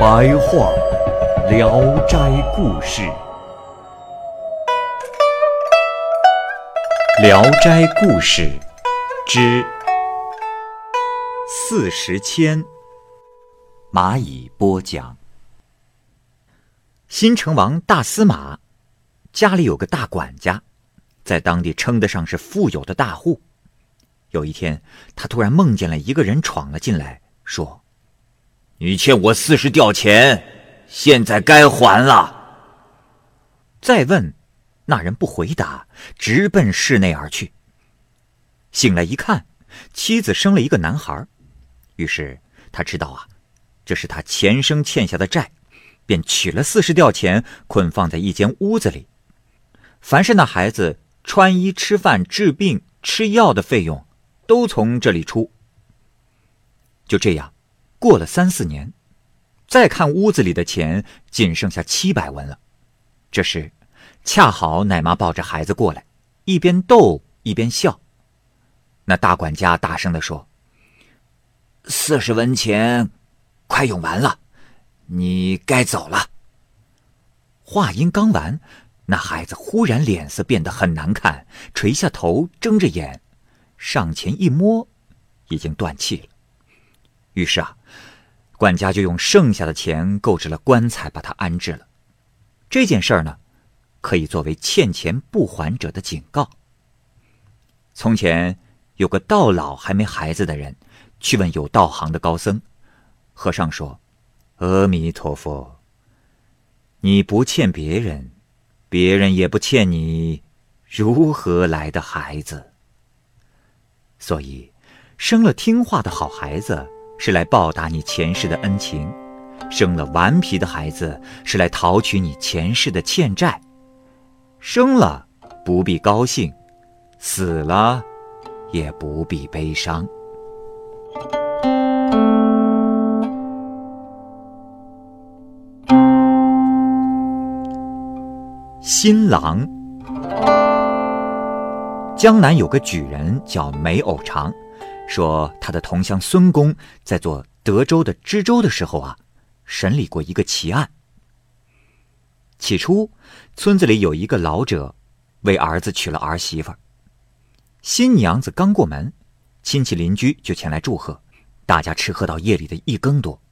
白话《聊斋故事》。《聊斋故事》之四十千，蚂蚁播讲。新城王大司马家里有个大管家，在当地称得上是富有的大户。有一天，他突然梦见了一个人闯了进来，说：“你欠我四十吊钱，现在该还了。”再问。那人不回答，直奔室内而去。醒来一看，妻子生了一个男孩，于是他知道啊，这是他前生欠下的债，便取了四十吊钱，捆放在一间屋子里。凡是那孩子穿衣、吃饭、治病、吃药的费用，都从这里出。就这样，过了三四年，再看屋子里的钱，仅剩下七百文了。这时。恰好奶妈抱着孩子过来，一边逗一边笑。那大管家大声的说：“四十文钱，快用完了，你该走了。”话音刚完，那孩子忽然脸色变得很难看，垂下头，睁着眼，上前一摸，已经断气了。于是啊，管家就用剩下的钱购置了棺材，把他安置了。这件事儿呢？可以作为欠钱不还者的警告。从前有个到老还没孩子的人，去问有道行的高僧。和尚说：“阿弥陀佛，你不欠别人，别人也不欠你，如何来的孩子？所以，生了听话的好孩子是来报答你前世的恩情，生了顽皮的孩子是来讨取你前世的欠债。”生了不必高兴，死了也不必悲伤。新郎，江南有个举人叫梅藕长，说他的同乡孙公在做德州的知州的时候啊，审理过一个奇案。起初，村子里有一个老者，为儿子娶了儿媳妇。新娘子刚过门，亲戚邻居就前来祝贺，大家吃喝到夜里的一更多。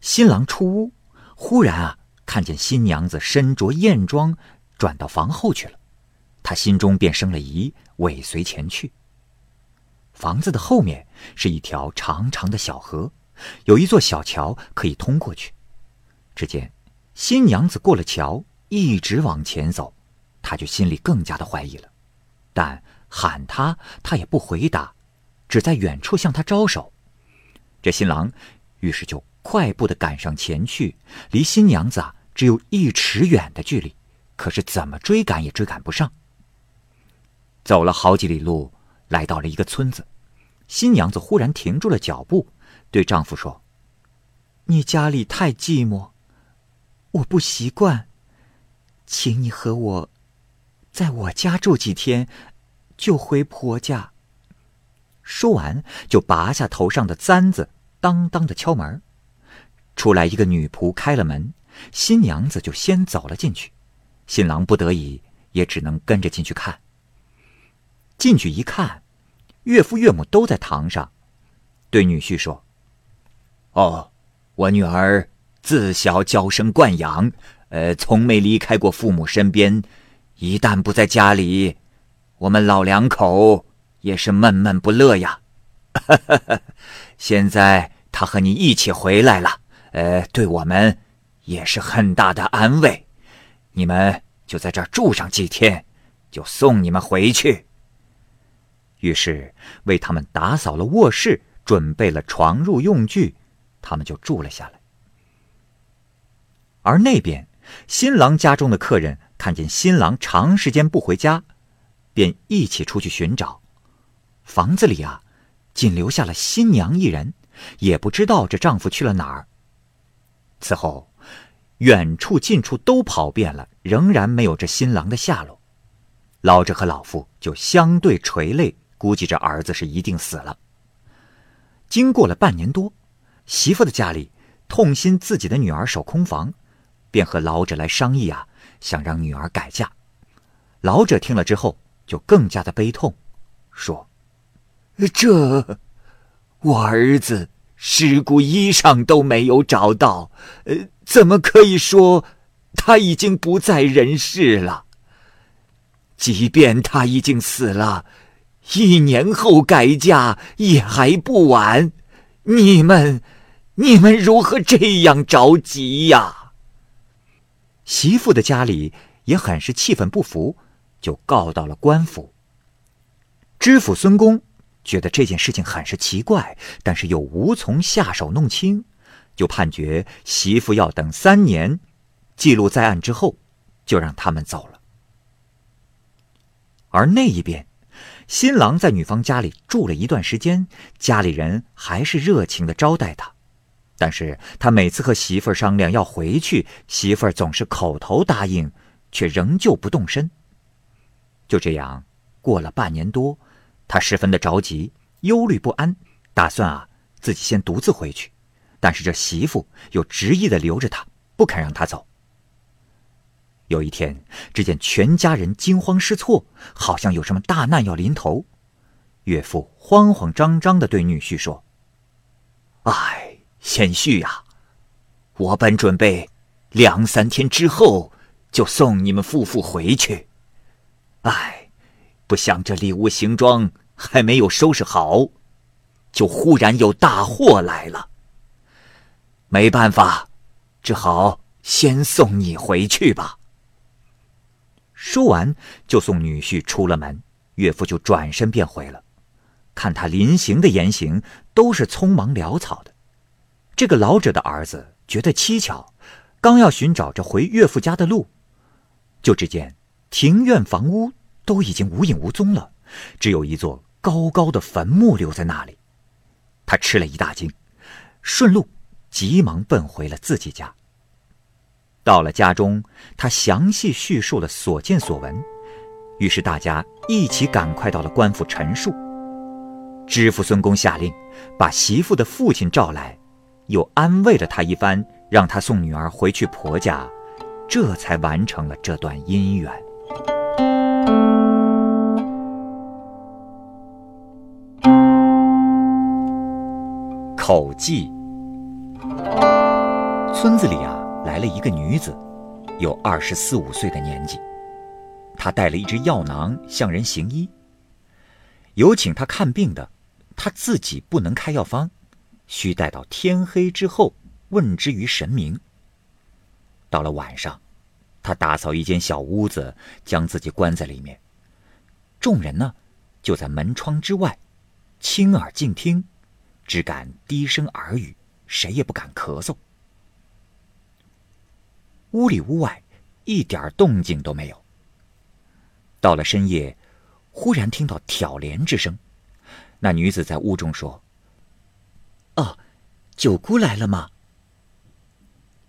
新郎出屋，忽然啊，看见新娘子身着艳妆，转到房后去了，他心中便生了疑，尾随前去。房子的后面是一条长长的小河，有一座小桥可以通过去。只见。新娘子过了桥，一直往前走，他就心里更加的怀疑了。但喊他，他也不回答，只在远处向他招手。这新郎于是就快步的赶上前去，离新娘子啊只有一尺远的距离，可是怎么追赶也追赶不上。走了好几里路，来到了一个村子，新娘子忽然停住了脚步，对丈夫说：“你家里太寂寞。”我不习惯，请你和我在我家住几天，就回婆家。说完，就拔下头上的簪子，当当的敲门。出来一个女仆开了门，新娘子就先走了进去。新郎不得已，也只能跟着进去看。进去一看，岳父岳母都在堂上，对女婿说：“哦，我女儿。”自小娇生惯养，呃，从没离开过父母身边。一旦不在家里，我们老两口也是闷闷不乐呀。现在他和你一起回来了，呃，对我们也是很大的安慰。你们就在这儿住上几天，就送你们回去。于是为他们打扫了卧室，准备了床褥用具，他们就住了下来。而那边，新郎家中的客人看见新郎长时间不回家，便一起出去寻找。房子里啊，仅留下了新娘一人，也不知道这丈夫去了哪儿。此后，远处近处都跑遍了，仍然没有这新郎的下落。老者和老妇就相对垂泪，估计这儿子是一定死了。经过了半年多，媳妇的家里痛心自己的女儿守空房。便和老者来商议啊，想让女儿改嫁。老者听了之后，就更加的悲痛，说：“这，我儿子尸骨衣裳都没有找到，呃，怎么可以说他已经不在人世了？即便他已经死了，一年后改嫁也还不晚。你们，你们如何这样着急呀？”媳妇的家里也很是气愤不服，就告到了官府。知府孙公觉得这件事情很是奇怪，但是又无从下手弄清，就判决媳妇要等三年，记录在案之后，就让他们走了。而那一边，新郎在女方家里住了一段时间，家里人还是热情的招待他。但是他每次和媳妇儿商量要回去，媳妇儿总是口头答应，却仍旧不动身。就这样过了半年多，他十分的着急，忧虑不安，打算啊自己先独自回去。但是这媳妇又执意的留着他，不肯让他走。有一天，只见全家人惊慌失措，好像有什么大难要临头。岳父慌慌张张的对女婿说：“哎。”贤婿呀，我本准备两三天之后就送你们夫妇回去，哎，不想这礼物行装还没有收拾好，就忽然有大祸来了。没办法，只好先送你回去吧。说完，就送女婿出了门，岳父就转身便回了。看他临行的言行，都是匆忙潦草的。这个老者的儿子觉得蹊跷，刚要寻找着回岳父家的路，就只见庭院房屋都已经无影无踪了，只有一座高高的坟墓留在那里。他吃了一大惊，顺路急忙奔回了自己家。到了家中，他详细叙述了所见所闻，于是大家一起赶快到了官府陈述。知府孙公下令，把媳妇的父亲召来。又安慰了他一番，让他送女儿回去婆家，这才完成了这段姻缘。口技。村子里啊，来了一个女子，有二十四五岁的年纪，她带了一只药囊向人行医。有请她看病的，她自己不能开药方。需待到天黑之后问之于神明。到了晚上，他打扫一间小屋子，将自己关在里面。众人呢，就在门窗之外，亲耳静听，只敢低声耳语，谁也不敢咳嗽。屋里屋外一点动静都没有。到了深夜，忽然听到挑帘之声，那女子在屋中说。哦，九姑来了吗？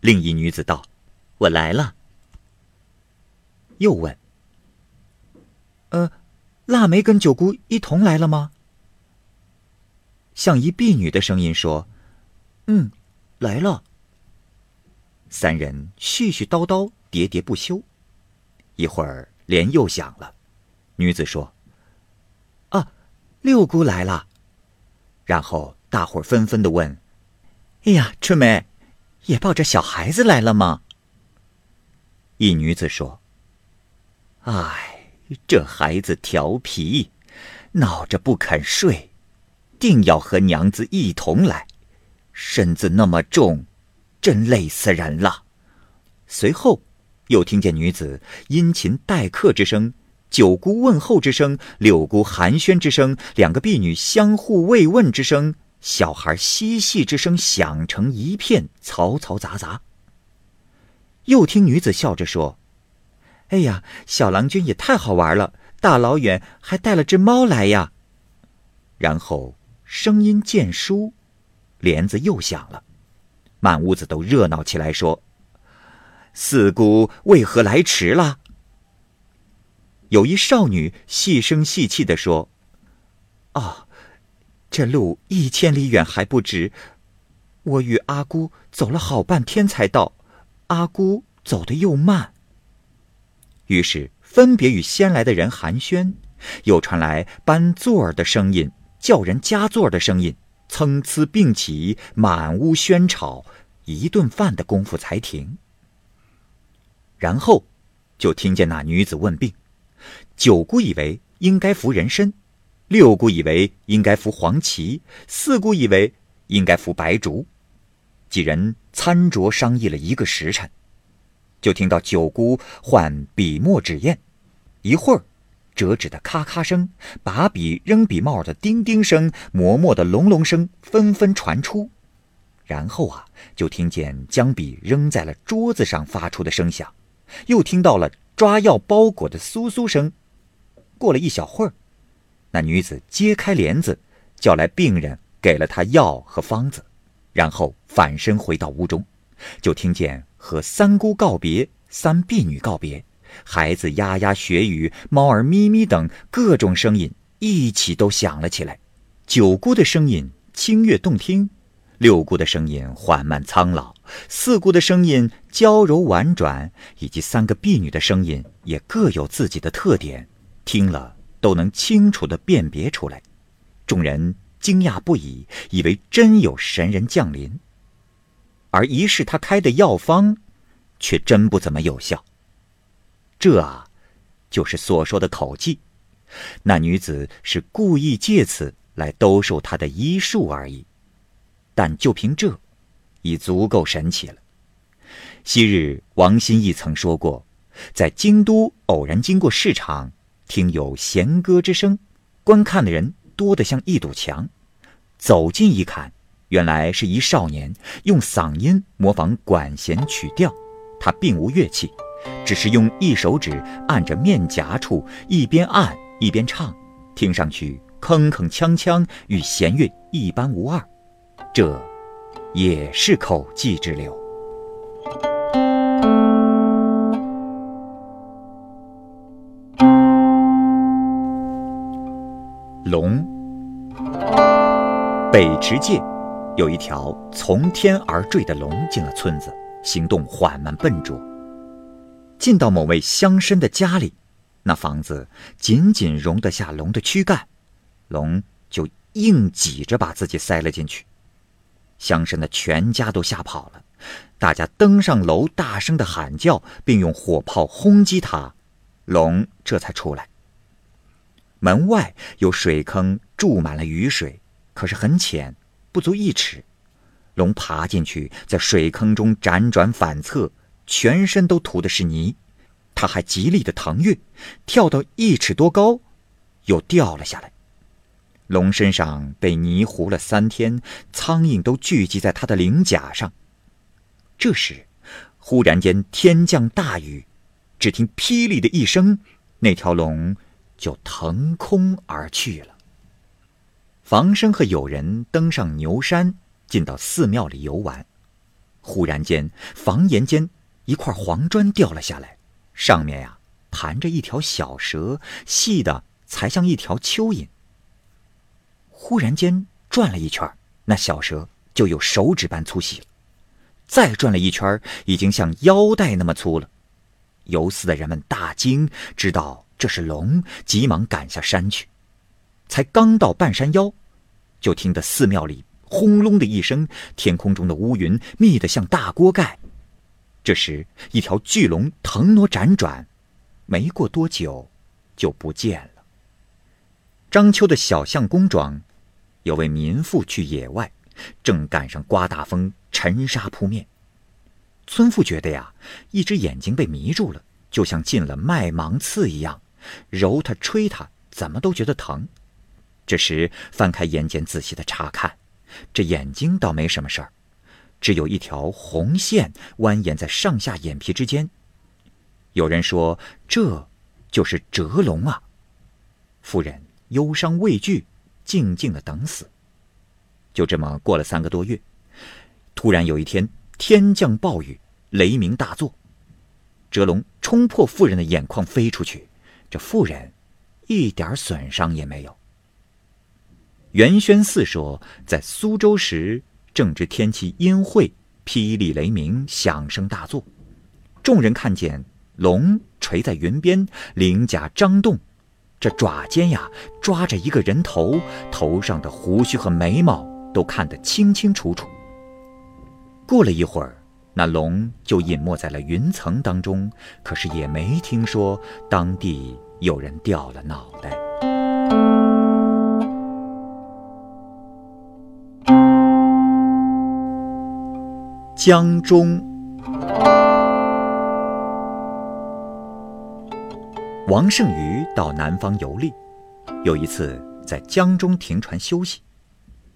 另一女子道：“我来了。”又问：“呃，腊梅跟九姑一同来了吗？”像一婢女的声音说：“嗯，来了。”三人絮絮叨叨，喋喋不休。一会儿帘又响了，女子说：“啊，六姑来了。”然后。大伙纷纷的问：“哎呀，春梅，也抱着小孩子来了吗？”一女子说：“哎，这孩子调皮，闹着不肯睡，定要和娘子一同来，身子那么重，真累死人了。”随后，又听见女子殷勤待客之声，九姑问候之声，六姑寒暄之声，两个婢女相互慰问之声，小孩嬉戏之声响成一片，嘈嘈杂杂。又听女子笑着说：“哎呀，小郎君也太好玩了，大老远还带了只猫来呀。”然后声音渐疏，帘子又响了，满屋子都热闹起来，说：“四姑为何来迟了？”有一少女细声细气地说：“哦，这路一千里远还不止，我与阿姑走了好半天才到，阿姑走得又慢。”于是分别与先来的人寒暄，又传来搬座儿的声音、叫人加座儿的声音，参差并起，满屋喧吵，一顿饭的功夫才停。然后，就听见那女子问病。九姑以为应该服人参，六姑以为应该服黄芪，四姑以为应该服白术。几人餐酌商议了一个时辰，就听到九姑唤笔墨纸砚，一会儿，折纸的咔咔声，把笔扔笔帽的叮叮声，磨墨的隆隆声纷纷传出，然后啊，就听见将笔扔在了桌子上发出的声响，又听到了抓药包裹的簌簌声。过了一小会儿，那女子揭开帘子，叫来病人，给了他药和方子，然后反身回到屋中，就听见和三姑告别、三婢女告别、孩子呀呀学语、猫儿咪咪等各种声音一起都响了起来。九姑的声音清悦动听，六姑的声音缓慢苍老，四姑的声音娇柔婉转，以及三个婢女的声音也各有自己的特点。听了都能清楚的辨别出来，众人惊讶不已，以为真有神人降临。而一试他开的药方，却真不怎么有效。这啊，就是所说的口技。那女子是故意借此来兜售她的医术而已，但就凭这，已足够神奇了。昔日王心义曾说过，在京都偶然经过市场。听有弦歌之声，观看的人多得像一堵墙。走近一看，原来是一少年用嗓音模仿管弦曲调。他并无乐器，只是用一手指按着面颊处，一边按一边唱，听上去铿铿锵锵，与弦乐一般无二。这，也是口技之流。龙，北池界有一条从天而坠的龙进了村子，行动缓慢笨拙。进到某位乡绅的家里，那房子仅仅容得下龙的躯干，龙就硬挤着把自己塞了进去。乡绅的全家都吓跑了，大家登上楼，大声的喊叫，并用火炮轰击他，龙这才出来。门外有水坑，注满了雨水，可是很浅，不足一尺。龙爬进去，在水坑中辗转反侧，全身都涂的是泥。他还极力的腾跃，跳到一尺多高，又掉了下来。龙身上被泥糊了三天，苍蝇都聚集在他的鳞甲上。这时，忽然间天降大雨，只听霹雳的一声，那条龙。就腾空而去了。房生和友人登上牛山，进到寺庙里游玩。忽然间，房檐间一块黄砖掉了下来，上面呀盘着一条小蛇，细的才像一条蚯蚓。忽然间转了一圈，那小蛇就有手指般粗细了；再转了一圈，已经像腰带那么粗了。游寺的人们大惊，知道。这是龙，急忙赶下山去。才刚到半山腰，就听得寺庙里轰隆的一声，天空中的乌云密得像大锅盖。这时，一条巨龙腾挪辗转，没过多久，就不见了。章丘的小相公庄，有位民妇去野外，正赶上刮大风，尘沙扑面。村妇觉得呀，一只眼睛被迷住了，就像进了麦芒刺一样。揉它、吹它，怎么都觉得疼。这时翻开眼睑，仔细的查看，这眼睛倒没什么事儿，只有一条红线蜿蜒在上下眼皮之间。有人说这就是蛰龙啊。夫人忧伤畏惧，静静的等死。就这么过了三个多月，突然有一天，天降暴雨，雷鸣大作，蛰龙冲破妇人的眼眶飞出去，这妇人一点损伤也没有。元宣寺说，在苏州时正值天气阴晦，霹雳雷鸣，响声大作。众人看见龙垂在云边，鳞甲张动，这爪尖呀抓着一个人头，头上的胡须和眉毛都看得清清楚楚。过了一会儿，那龙就隐没在了云层当中，可是也没听说当地有人掉了脑袋。江中，王胜瑜到南方游历，有一次在江中停船休息，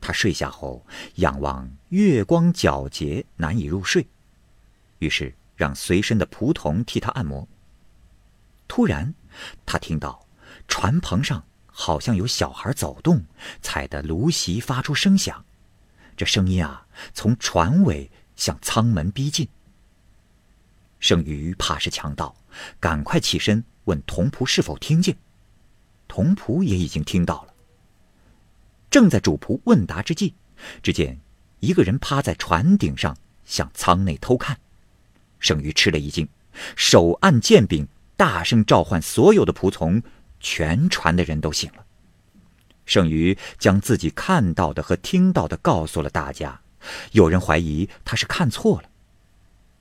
他睡下后仰望月光皎洁，难以入睡，于是让随身的仆童替他按摩。突然，他听到船棚上好像有小孩走动，踩的芦席发出声响，这声音啊，从船尾。向舱门逼近。剩余怕是强盗，赶快起身问童仆是否听见。童仆也已经听到了。正在主仆问答之际，只见一个人趴在船顶上向舱内偷看。剩余吃了一惊，手按剑柄，大声召唤所有的仆从，全船的人都醒了。剩余将自己看到的和听到的告诉了大家。有人怀疑他是看错了。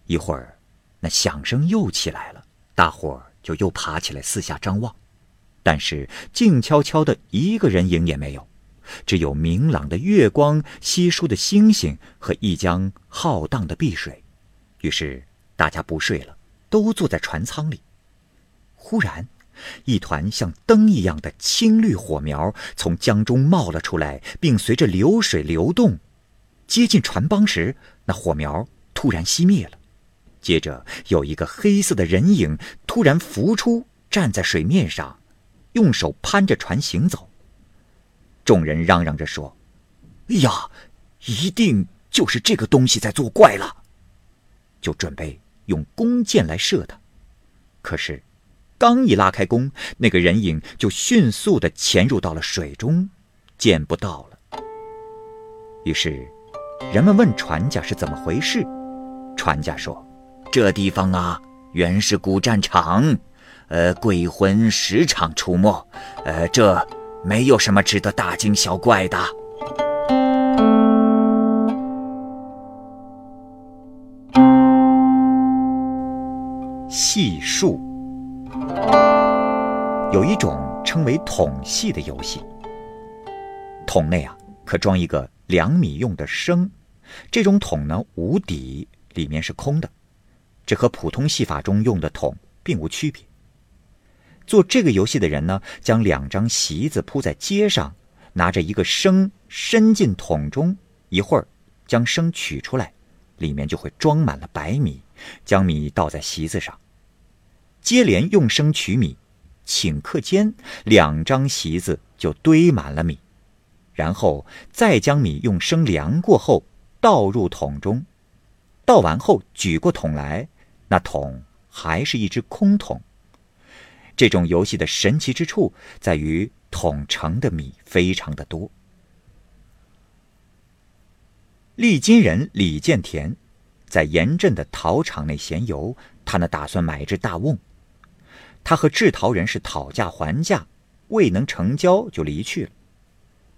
一会儿，那响声又起来了，大伙儿就又爬起来四下张望，但是静悄悄的，一个人影也没有，只有明朗的月光、稀疏的星星和一江浩荡的碧水。于是大家不睡了，都坐在船舱里。忽然，一团像灯一样的青绿火苗从江中冒了出来，并随着流水流动。接近船帮时，那火苗突然熄灭了。接着，有一个黑色的人影突然浮出，站在水面上，用手攀着船行走。众人嚷嚷着说：“哎呀，一定就是这个东西在作怪了！”就准备用弓箭来射他。可是，刚一拉开弓，那个人影就迅速的潜入到了水中，见不到了。于是。人们问船家是怎么回事，船家说：“这地方啊，原是古战场，呃，鬼魂时常出没，呃，这没有什么值得大惊小怪的。”戏术有一种称为桶戏的游戏，桶内啊可装一个两米用的升。这种桶呢无底，里面是空的，这和普通戏法中用的桶并无区别。做这个游戏的人呢，将两张席子铺在街上，拿着一个笙伸进桶中，一会儿将笙取出来，里面就会装满了白米，将米倒在席子上，接连用笙取米，顷刻间两张席子就堆满了米，然后再将米用笙量过后。倒入桶中，倒完后举过桶来，那桶还是一只空桶。这种游戏的神奇之处在于桶盛的米非常的多。利津人李建田在盐镇的陶厂内闲游，他呢打算买一只大瓮。他和制陶人是讨价还价，未能成交就离去了。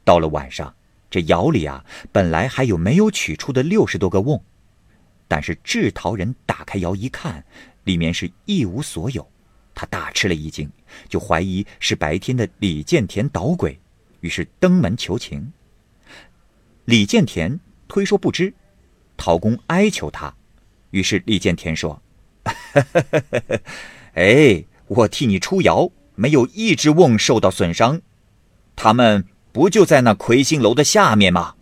到了晚上。这窑里啊，本来还有没有取出的六十多个瓮，但是制陶人打开窑一看，里面是一无所有，他大吃了一惊，就怀疑是白天的李建田捣鬼，于是登门求情。李建田推说不知，陶工哀求他，于是李建田说：“ 哎，我替你出窑，没有一只瓮受到损伤，他们不就在那魁星楼的下面吗？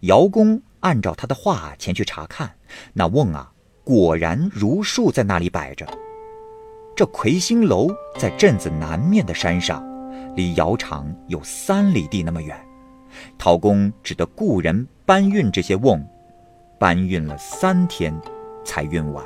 窑工按照他的话前去查看，那瓮啊，果然如数在那里摆着。这魁星楼在镇子南面的山上，离窑厂有三里地那么远。陶公只得雇人搬运这些瓮，搬运了三天，才运完。